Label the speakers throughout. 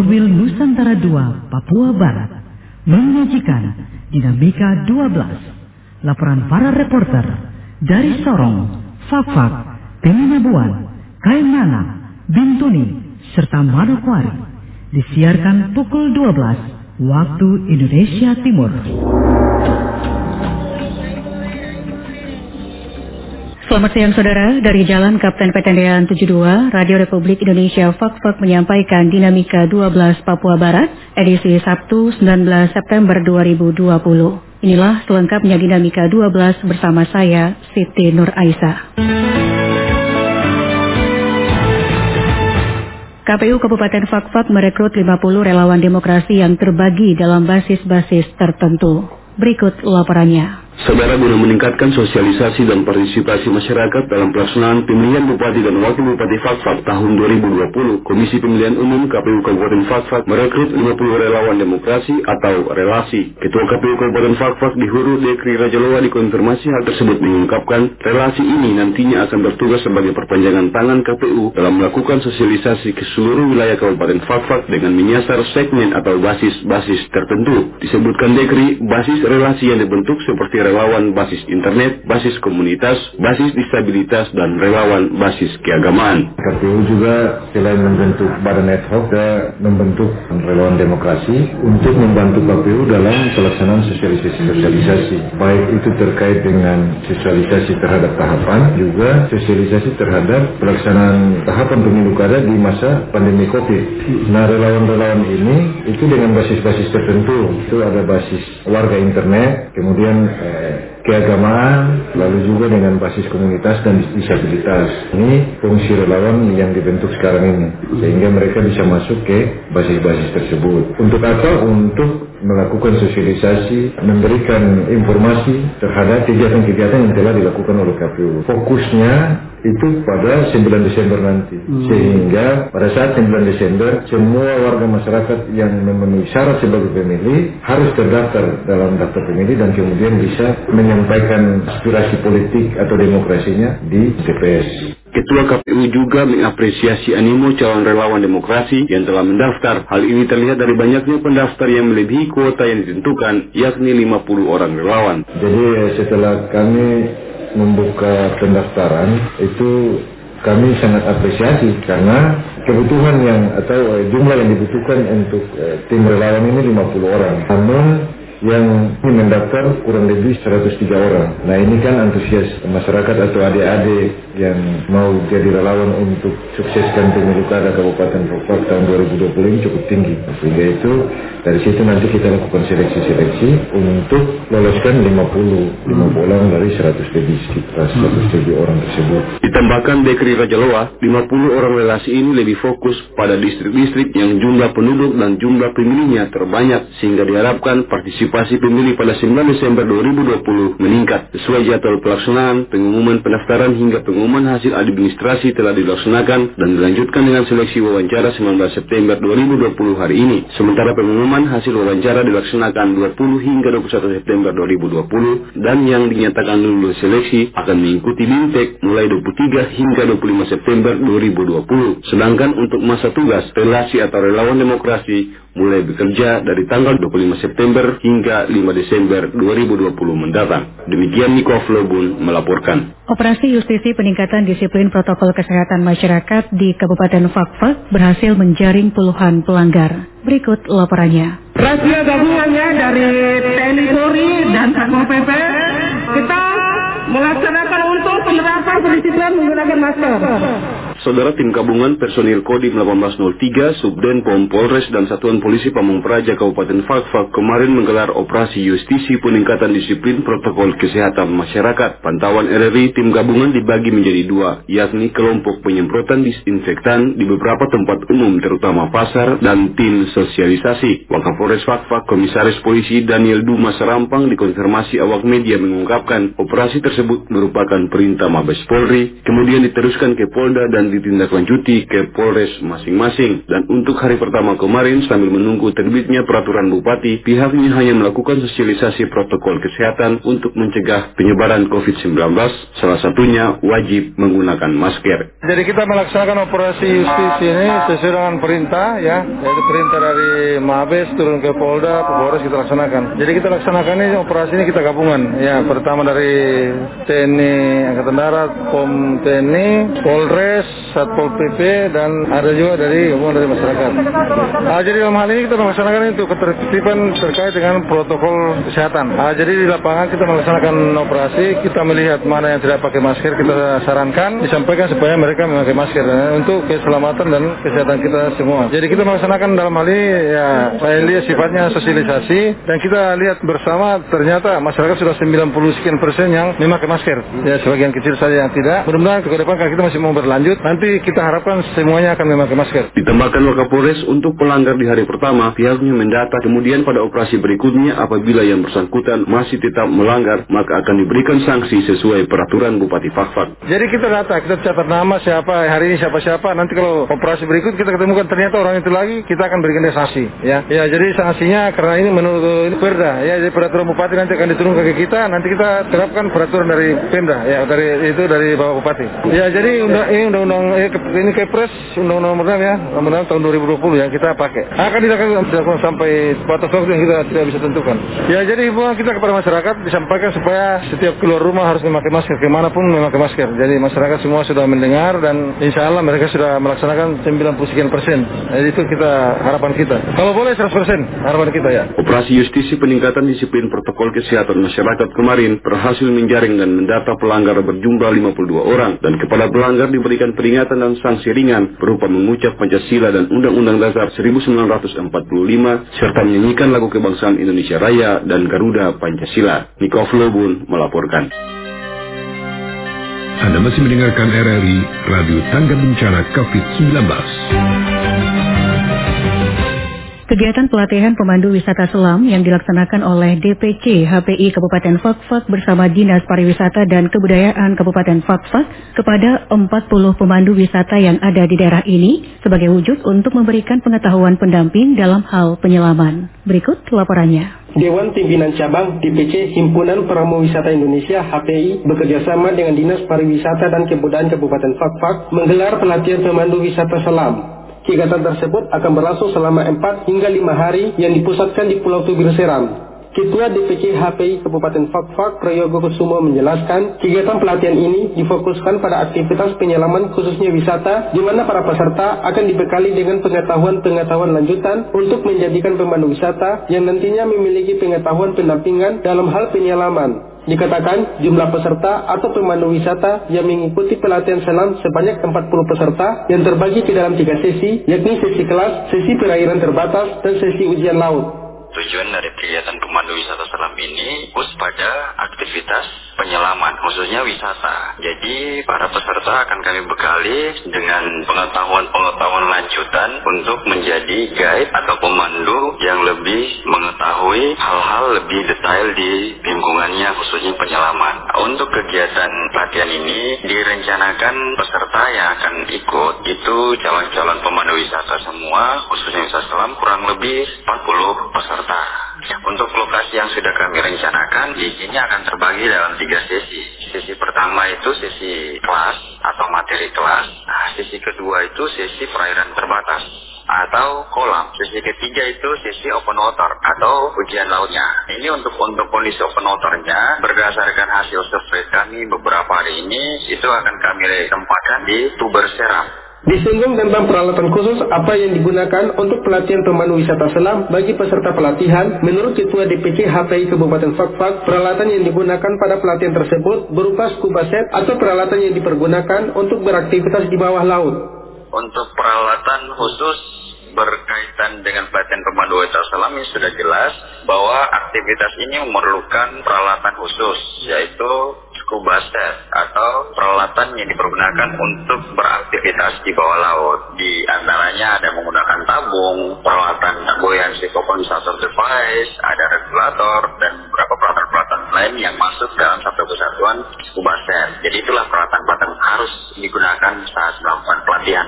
Speaker 1: Korwil Nusantara II, Papua Barat, menyajikan Dinamika 12, laporan para reporter dari Sorong, Fakfak, Peminabuan, Kaimana, Bintuni, serta Manokwari, disiarkan pukul 12 waktu Indonesia Timur. Selamat siang saudara, dari Jalan Kapten Petendean 72, Radio Republik Indonesia Fak-Fak menyampaikan Dinamika 12 Papua Barat, edisi Sabtu 19 September 2020. Inilah selengkapnya Dinamika 12 bersama saya, Siti Nur Aisyah. KPU Kabupaten Fakfak merekrut 50 relawan demokrasi yang terbagi dalam basis-basis tertentu. Berikut laporannya.
Speaker 2: Saudara guna meningkatkan sosialisasi dan partisipasi masyarakat dalam pelaksanaan pemilihan Bupati dan Wakil Bupati Fakfak tahun 2020, Komisi Pemilihan Umum KPU Kabupaten Fakfak merekrut 50 relawan demokrasi atau relasi. Ketua KPU Kabupaten Fakfak di Huru Dekri Raja Loa dikonfirmasi hal tersebut mengungkapkan relasi ini nantinya akan bertugas sebagai perpanjangan tangan KPU dalam melakukan sosialisasi ke seluruh wilayah Kabupaten Fakfak dengan menyasar segmen atau basis-basis tertentu. Disebutkan Dekri, basis relasi yang dibentuk seperti relawan basis internet, basis komunitas, basis disabilitas, dan relawan basis keagamaan.
Speaker 3: KPU juga selain membentuk badan ad hoc, dan membentuk relawan demokrasi untuk membantu KPU dalam pelaksanaan sosialisasi-sosialisasi. Baik itu terkait dengan sosialisasi terhadap tahapan, juga sosialisasi terhadap pelaksanaan tahapan pemilu kada di masa pandemi COVID. Nah, relawan-relawan ini itu dengan basis-basis tertentu. Itu ada basis warga internet, kemudian eh, keagamaan, lalu juga dengan basis komunitas dan disabilitas. Ini fungsi relawan yang dibentuk sekarang ini, sehingga mereka bisa masuk ke basis-basis tersebut. Untuk apa? Untuk melakukan sosialisasi, memberikan informasi terhadap kegiatan-kegiatan yang telah dilakukan oleh KPU. Fokusnya itu pada 9 Desember nanti. Hmm. Sehingga pada saat 9 Desember, semua warga masyarakat yang memenuhi syarat sebagai pemilih harus terdaftar dalam daftar pemilih dan kemudian bisa menyampaikan aspirasi politik atau demokrasinya di TPS.
Speaker 2: Ketua KPU juga mengapresiasi animo calon relawan demokrasi yang telah mendaftar. Hal ini terlihat dari banyaknya pendaftar yang melebihi kuota yang ditentukan, yakni 50 orang relawan.
Speaker 3: Jadi setelah kami membuka pendaftaran, itu kami sangat apresiasi karena kebutuhan yang atau jumlah yang dibutuhkan untuk eh, tim relawan ini 50 orang. Namun yang mendaftar kurang lebih 103 orang. Nah ini kan antusias masyarakat atau adik-adik yang mau jadi relawan untuk sukseskan pemilu kada Kabupaten Pokok tahun 2020 ini cukup tinggi. Sehingga itu dari situ nanti kita lakukan seleksi-seleksi untuk loloskan 50, 50 orang dari 100 lebih sekitar 100 lebih orang tersebut.
Speaker 2: Ditambahkan Dekri Raja Loa, 50 orang relasi ini lebih fokus pada distrik-distrik yang jumlah penduduk dan jumlah pemilihnya terbanyak sehingga diharapkan partisipasi partisipasi pemilih pada 9 Desember 2020 meningkat. Sesuai jadwal pelaksanaan, pengumuman pendaftaran hingga pengumuman hasil administrasi telah dilaksanakan dan dilanjutkan dengan seleksi wawancara 19 September 2020 hari ini. Sementara pengumuman hasil wawancara dilaksanakan 20 hingga 21 September 2020 dan yang dinyatakan lulus seleksi akan mengikuti BIMTEK mulai 23 hingga 25 September 2020. Sedangkan untuk masa tugas, relasi atau relawan demokrasi mulai bekerja dari tanggal 25 September hingga 5 Desember 2020 mendatang. Demikian Niko Flobun melaporkan.
Speaker 1: Operasi Justisi Peningkatan Disiplin Protokol Kesehatan Masyarakat di Kabupaten Fakfak berhasil menjaring puluhan pelanggar. Berikut laporannya.
Speaker 4: Razia gabungannya dari TNI Polri dan Satpol PP kita melaksanakan untuk penerapan pendisiplinan menggunakan masker.
Speaker 2: Saudara tim gabungan personil Kodim 1803, Subden Pom Polres dan Satuan Polisi Pamung Praja Kabupaten Fakfak kemarin menggelar operasi justisi peningkatan disiplin protokol kesehatan masyarakat. Pantauan RRI tim gabungan dibagi menjadi dua, yakni kelompok penyemprotan disinfektan di beberapa tempat umum terutama pasar dan tim sosialisasi. Wakapolres Fakfak Komisaris Polisi Daniel Duma Serampang dikonfirmasi awak media mengungkapkan operasi tersebut merupakan perintah Mabes Polri, kemudian diteruskan ke Polda dan ditindaklanjuti ke Polres masing-masing. Dan untuk hari pertama kemarin sambil menunggu terbitnya peraturan bupati, pihaknya hanya melakukan sosialisasi protokol kesehatan untuk mencegah penyebaran COVID-19, salah satunya wajib menggunakan masker.
Speaker 5: Jadi kita melaksanakan operasi justisi ini sesuai dengan perintah ya, yaitu perintah dari Mabes turun ke Polda, Polres kita laksanakan. Jadi kita laksanakan ini operasi ini kita gabungan ya, pertama dari TNI Angkatan Darat, POM TNI, Polres, Satpol PP dan ada juga dari gabungan dari masyarakat. Nah, jadi dalam hal ini kita melaksanakan itu ketertiban terkait dengan protokol kesehatan. Nah, jadi di lapangan kita melaksanakan operasi, kita melihat mana yang tidak pakai masker, kita sarankan, disampaikan supaya mereka memakai masker nah, untuk keselamatan dan kesehatan kita semua. Jadi kita melaksanakan dalam hal ini ya saya lihat sifatnya sosialisasi dan kita lihat bersama ternyata masyarakat sudah 90 sekian persen yang memakai masker. Ya sebagian kecil saja yang tidak. Mudah-mudahan ke depan kita masih mau berlanjut, nanti kita harapkan semuanya akan memakai masker.
Speaker 2: Ditambahkan Wakapolres untuk pelanggar di hari pertama, pihaknya mendata kemudian pada operasi berikutnya apabila yang bersangkutan masih tetap melanggar, maka akan diberikan sanksi sesuai peraturan Bupati Fakfak.
Speaker 5: Jadi kita data, kita catat nama siapa hari ini siapa-siapa. Nanti kalau operasi berikut kita ketemukan ternyata orang itu lagi, kita akan berikan dia sanksi. Ya, ya jadi sanksinya karena ini menurut ini Perda, ya jadi peraturan Bupati nanti akan diturunkan ke kita. Nanti kita terapkan peraturan dari Pemda, ya dari itu dari Bapak Bupati. Ya jadi undang, ini undang-undang eh, ini Kepres undang-undang nomor ya, nomor tahun 2020 yang kita pakai. Akan dilakukan, dilakukan sampai batas waktu yang kita tidak bisa tentukan. Ya jadi himbauan kita kepada masyarakat disampaikan supaya setiap keluar rumah harus memakai masker, ke mana pun memakai masker. Jadi masyarakat semua sudah mendengar dan insya Allah mereka sudah melaksanakan 90 sekian persen. Jadi itu kita harapan kita. Kalau boleh 100 persen harapan kita ya.
Speaker 2: Operasi justisi peningkatan disiplin protokol kesehatan masyarakat kemarin berhasil menjaring dan mendata pelanggar berjumlah 52 orang dan kepada pelanggar diberikan peringatan dan sanksi ringan berupa mengucap Pancasila dan Undang-Undang Dasar 1945 serta menyanyikan lagu kebangsaan Indonesia Raya dan Garuda Pancasila. Niko Flobun melaporkan.
Speaker 6: Anda masih mendengarkan RRI Radio Tangga Bencana COVID-19.
Speaker 1: Kegiatan pelatihan pemandu wisata selam yang dilaksanakan oleh DPC HPI Kabupaten Fakfak bersama Dinas Pariwisata dan Kebudayaan Kabupaten Fakfak kepada 40 pemandu wisata yang ada di daerah ini sebagai wujud untuk memberikan pengetahuan pendamping dalam hal penyelaman. Berikut laporannya.
Speaker 7: Dewan Pimpinan Cabang DPC Himpunan Pramu Wisata Indonesia HPI bekerjasama dengan Dinas Pariwisata dan Kebudayaan Kabupaten Fakfak menggelar pelatihan pemandu wisata selam Kegiatan tersebut akan berlangsung selama 4 hingga 5 hari yang dipusatkan di Pulau Tubir Seram. Ketua DPC HPI Kabupaten Fakfak Prayogo Kusumo menjelaskan, kegiatan pelatihan ini difokuskan pada aktivitas penyelaman khususnya wisata, di mana para peserta akan dibekali dengan pengetahuan-pengetahuan lanjutan untuk menjadikan pemandu wisata yang nantinya memiliki pengetahuan pendampingan dalam hal penyelaman. Dikatakan jumlah peserta atau pemandu wisata yang mengikuti pelatihan selam sebanyak 40 peserta yang terbagi ke dalam tiga sesi, yakni sesi kelas, sesi perairan terbatas, dan sesi ujian laut.
Speaker 8: Tujuan dari kegiatan pemandu wisata selam ini fokus pada aktivitas penyelaman, khususnya wisata. Jadi para peserta akan kami bekali dengan pengetahuan-pengetahuan lanjutan untuk menjadi guide atau pemandu yang lebih mengetahui hal-hal lebih detail di lingkungannya, khususnya penyelaman. Untuk kegiatan pelatihan ini direncanakan peserta yang akan ikut itu calon-calon pemandu wisata semua, khususnya wisata selam kurang lebih 40 peserta. Untuk lokasi yang sudah kami rencanakan, sini akan terbagi dalam tiga sesi. Sesi pertama itu sesi kelas atau materi kelas. Nah, sesi kedua itu sesi perairan terbatas atau kolam. Sesi ketiga itu sesi open water atau ujian lautnya. Ini untuk untuk kondisi open waternya berdasarkan hasil survei kami beberapa hari ini itu akan kami tempatkan di Tuber Seram.
Speaker 7: Disinggung tentang peralatan khusus apa yang digunakan untuk pelatihan pemandu wisata selam bagi peserta pelatihan, menurut Ketua DPC HPI Kabupaten Fakfak, peralatan yang digunakan pada pelatihan tersebut berupa scuba set atau peralatan yang dipergunakan untuk beraktivitas di bawah laut.
Speaker 8: Untuk peralatan khusus berkaitan dengan pelatihan pemandu wisata selam ini sudah jelas bahwa aktivitas ini memerlukan peralatan khusus, yaitu scuba set atau peralatan yang dipergunakan untuk beraktivitas di bawah laut. Di antaranya ada menggunakan tabung, peralatan buoyancy compensator device, ada regulator, dan beberapa peralatan-peralatan lain yang masuk dalam satu kesatuan Skubasen. Jadi itulah peralatan-peralatan harus digunakan saat melakukan pelatihan.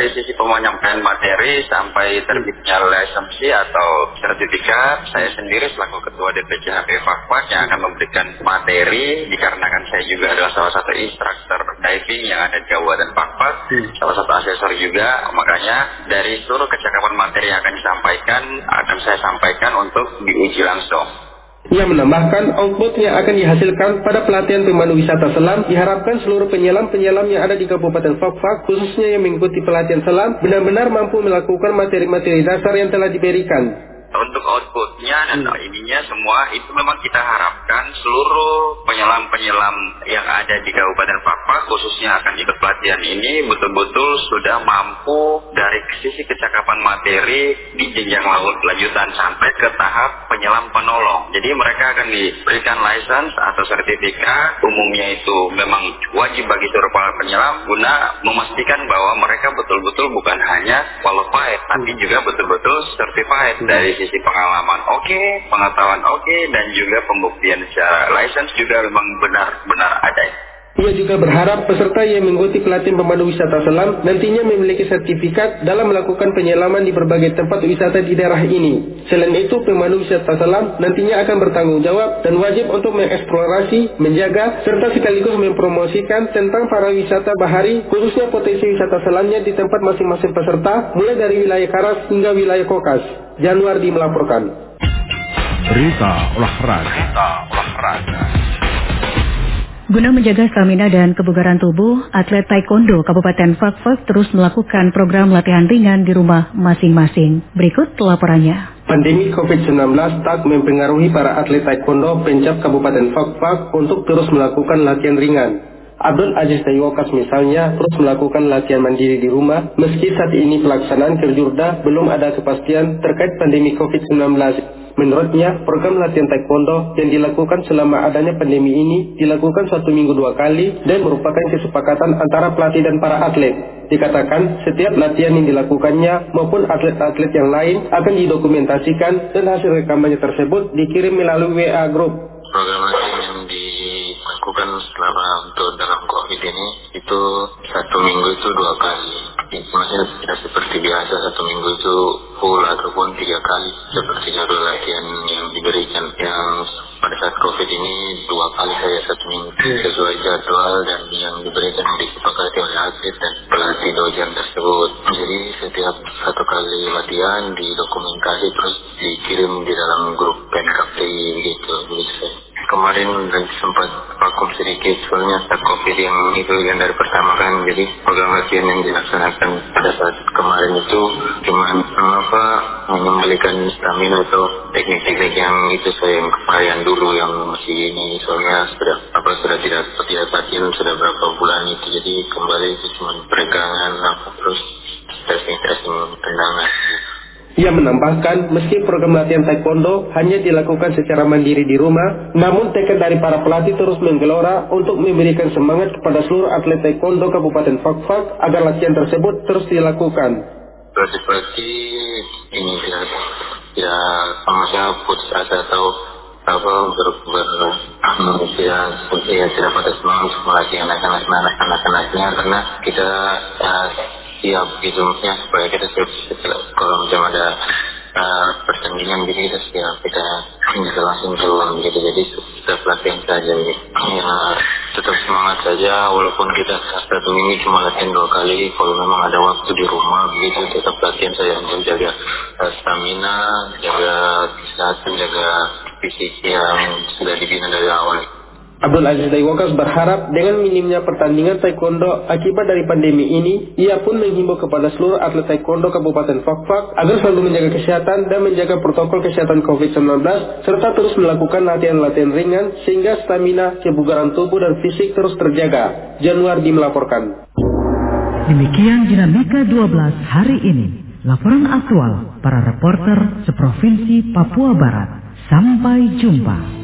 Speaker 8: Dari sisi penyampaian materi sampai terbitnya lisensi atau sertifikat, saya sendiri selaku Ketua DPC HP Fakfak yang akan memberikan materi dikarenakan saya juga adalah salah satu instruktur diving yang ada di Kabupaten Fakfak, hmm. salah satu asesor juga, makanya dari seluruh kecakapan materi yang akan disampaikan akan saya sampaikan untuk diuji langsung.
Speaker 7: Ia menambahkan output yang akan dihasilkan pada pelatihan pemandu wisata selam diharapkan seluruh penyelam-penyelam yang ada di Kabupaten Fakfak khususnya yang mengikuti pelatihan selam benar-benar mampu melakukan materi-materi dasar yang telah diberikan
Speaker 8: untuk outputnya dan hmm. ininya semua itu memang kita harapkan seluruh penyelam-penyelam yang ada di Kabupaten Papua khususnya akan ikut pelatihan ini betul-betul sudah mampu dari sisi kecakapan materi di jenjang laut lanjutan sampai ke tahap penyelam penolong. Jadi mereka akan diberikan license atau sertifikat umumnya itu memang wajib bagi seluruh para penyelam guna memastikan bahwa mereka betul-betul bukan hanya qualified tapi juga betul-betul certified dari sisi pengalaman oke, okay, pengetahuan oke, okay, dan juga pembuktian secara license juga memang benar-benar ada.
Speaker 7: Ia juga berharap peserta yang mengikuti pelatihan pemandu wisata selam nantinya memiliki sertifikat dalam melakukan penyelaman di berbagai tempat wisata di daerah ini. Selain itu, pemandu wisata selam nantinya akan bertanggung jawab dan wajib untuk mengeksplorasi, menjaga, serta sekaligus mempromosikan tentang para wisata bahari, khususnya potensi wisata selamnya di tempat masing-masing peserta, mulai dari wilayah Karas hingga wilayah Kokas. Januari melaporkan.
Speaker 6: Berita olahraga. Berita olahraga.
Speaker 1: Guna menjaga stamina dan kebugaran tubuh, atlet taekwondo Kabupaten Fakfak terus melakukan program latihan ringan di rumah masing-masing. Berikut laporannya.
Speaker 7: Pandemi COVID-19 tak mempengaruhi para atlet taekwondo pencap Kabupaten Fakfak untuk terus melakukan latihan ringan. Abdul Aziz Taywokas misalnya terus melakukan latihan mandiri di rumah meski saat ini pelaksanaan kerjurda belum ada kepastian terkait pandemi COVID-19. Menurutnya, program latihan taekwondo yang dilakukan selama adanya pandemi ini dilakukan satu minggu dua kali dan merupakan kesepakatan antara pelatih dan para atlet. Dikatakan, setiap latihan yang dilakukannya maupun atlet-atlet yang lain akan didokumentasikan dan hasil rekamannya tersebut dikirim melalui WA Group.
Speaker 9: Program latihan yang dilakukan selama untuk dalam COVID ini itu satu minggu itu dua kali. Maksudnya tidak seperti biasa satu minggu itu full ataupun tiga kali seperti jadwal latihan yang diberikan yang pada saat covid ini dua kali saya satu minggu iya. sesuai jadwal dan yang diberikan disepakati oleh atlet dan pelatih dojan tersebut jadi setiap satu kali latihan didokumentasi terus dikirim di dalam grup PNKPI gitu kemarin sempat vakum sedikit soalnya covid yang itu yang dari pertama kan jadi program latihan yang dilaksanakan pada saat kemarin itu cuma apa mengembalikan stamina atau teknik-teknik yang itu saya yang kemarin dulu yang masih ini soalnya sudah apa sudah tidak tidak latihan sudah berapa bulan itu jadi kembali itu cuma peregangan apa terus testing-testing tendangan
Speaker 7: ia menambahkan, meski program latihan taekwondo hanya dilakukan secara mandiri di rumah, namun tekad dari para pelatih terus menggelora untuk memberikan semangat kepada seluruh atlet taekwondo Kabupaten Fakfak agar latihan tersebut terus dilakukan.
Speaker 9: Pelatih-pelatih ini tidak tidak sama putus asa atau apa ber, ber tidak ya, tidak pada semangat melatih anak-anak anak-anaknya karena kita uh, siap gitu ya supaya kita kalau macam ada uh, pertandingan gitu kita siap kita bisa langsung turun gitu. Jadi kita pelatihan saja gitu. ya tetap semangat saja walaupun kita satu minggu cuma latihan dua kali kalau memang ada waktu di rumah begitu tetap latihan saja untuk jaga uh, stamina jaga kesehatan jaga fisik yang sudah dibina dari awal
Speaker 7: Abdul Aziz Daiwakas berharap dengan minimnya pertandingan taekwondo akibat dari pandemi ini, ia pun menghimbau kepada seluruh atlet taekwondo Kabupaten Fakfak agar selalu menjaga kesehatan dan menjaga protokol kesehatan COVID-19 serta terus melakukan latihan-latihan ringan sehingga stamina, kebugaran tubuh dan fisik terus terjaga. Januari melaporkan.
Speaker 1: Demikian dinamika 12 hari ini. Laporan aktual para reporter seprovinsi Papua Barat. Sampai jumpa.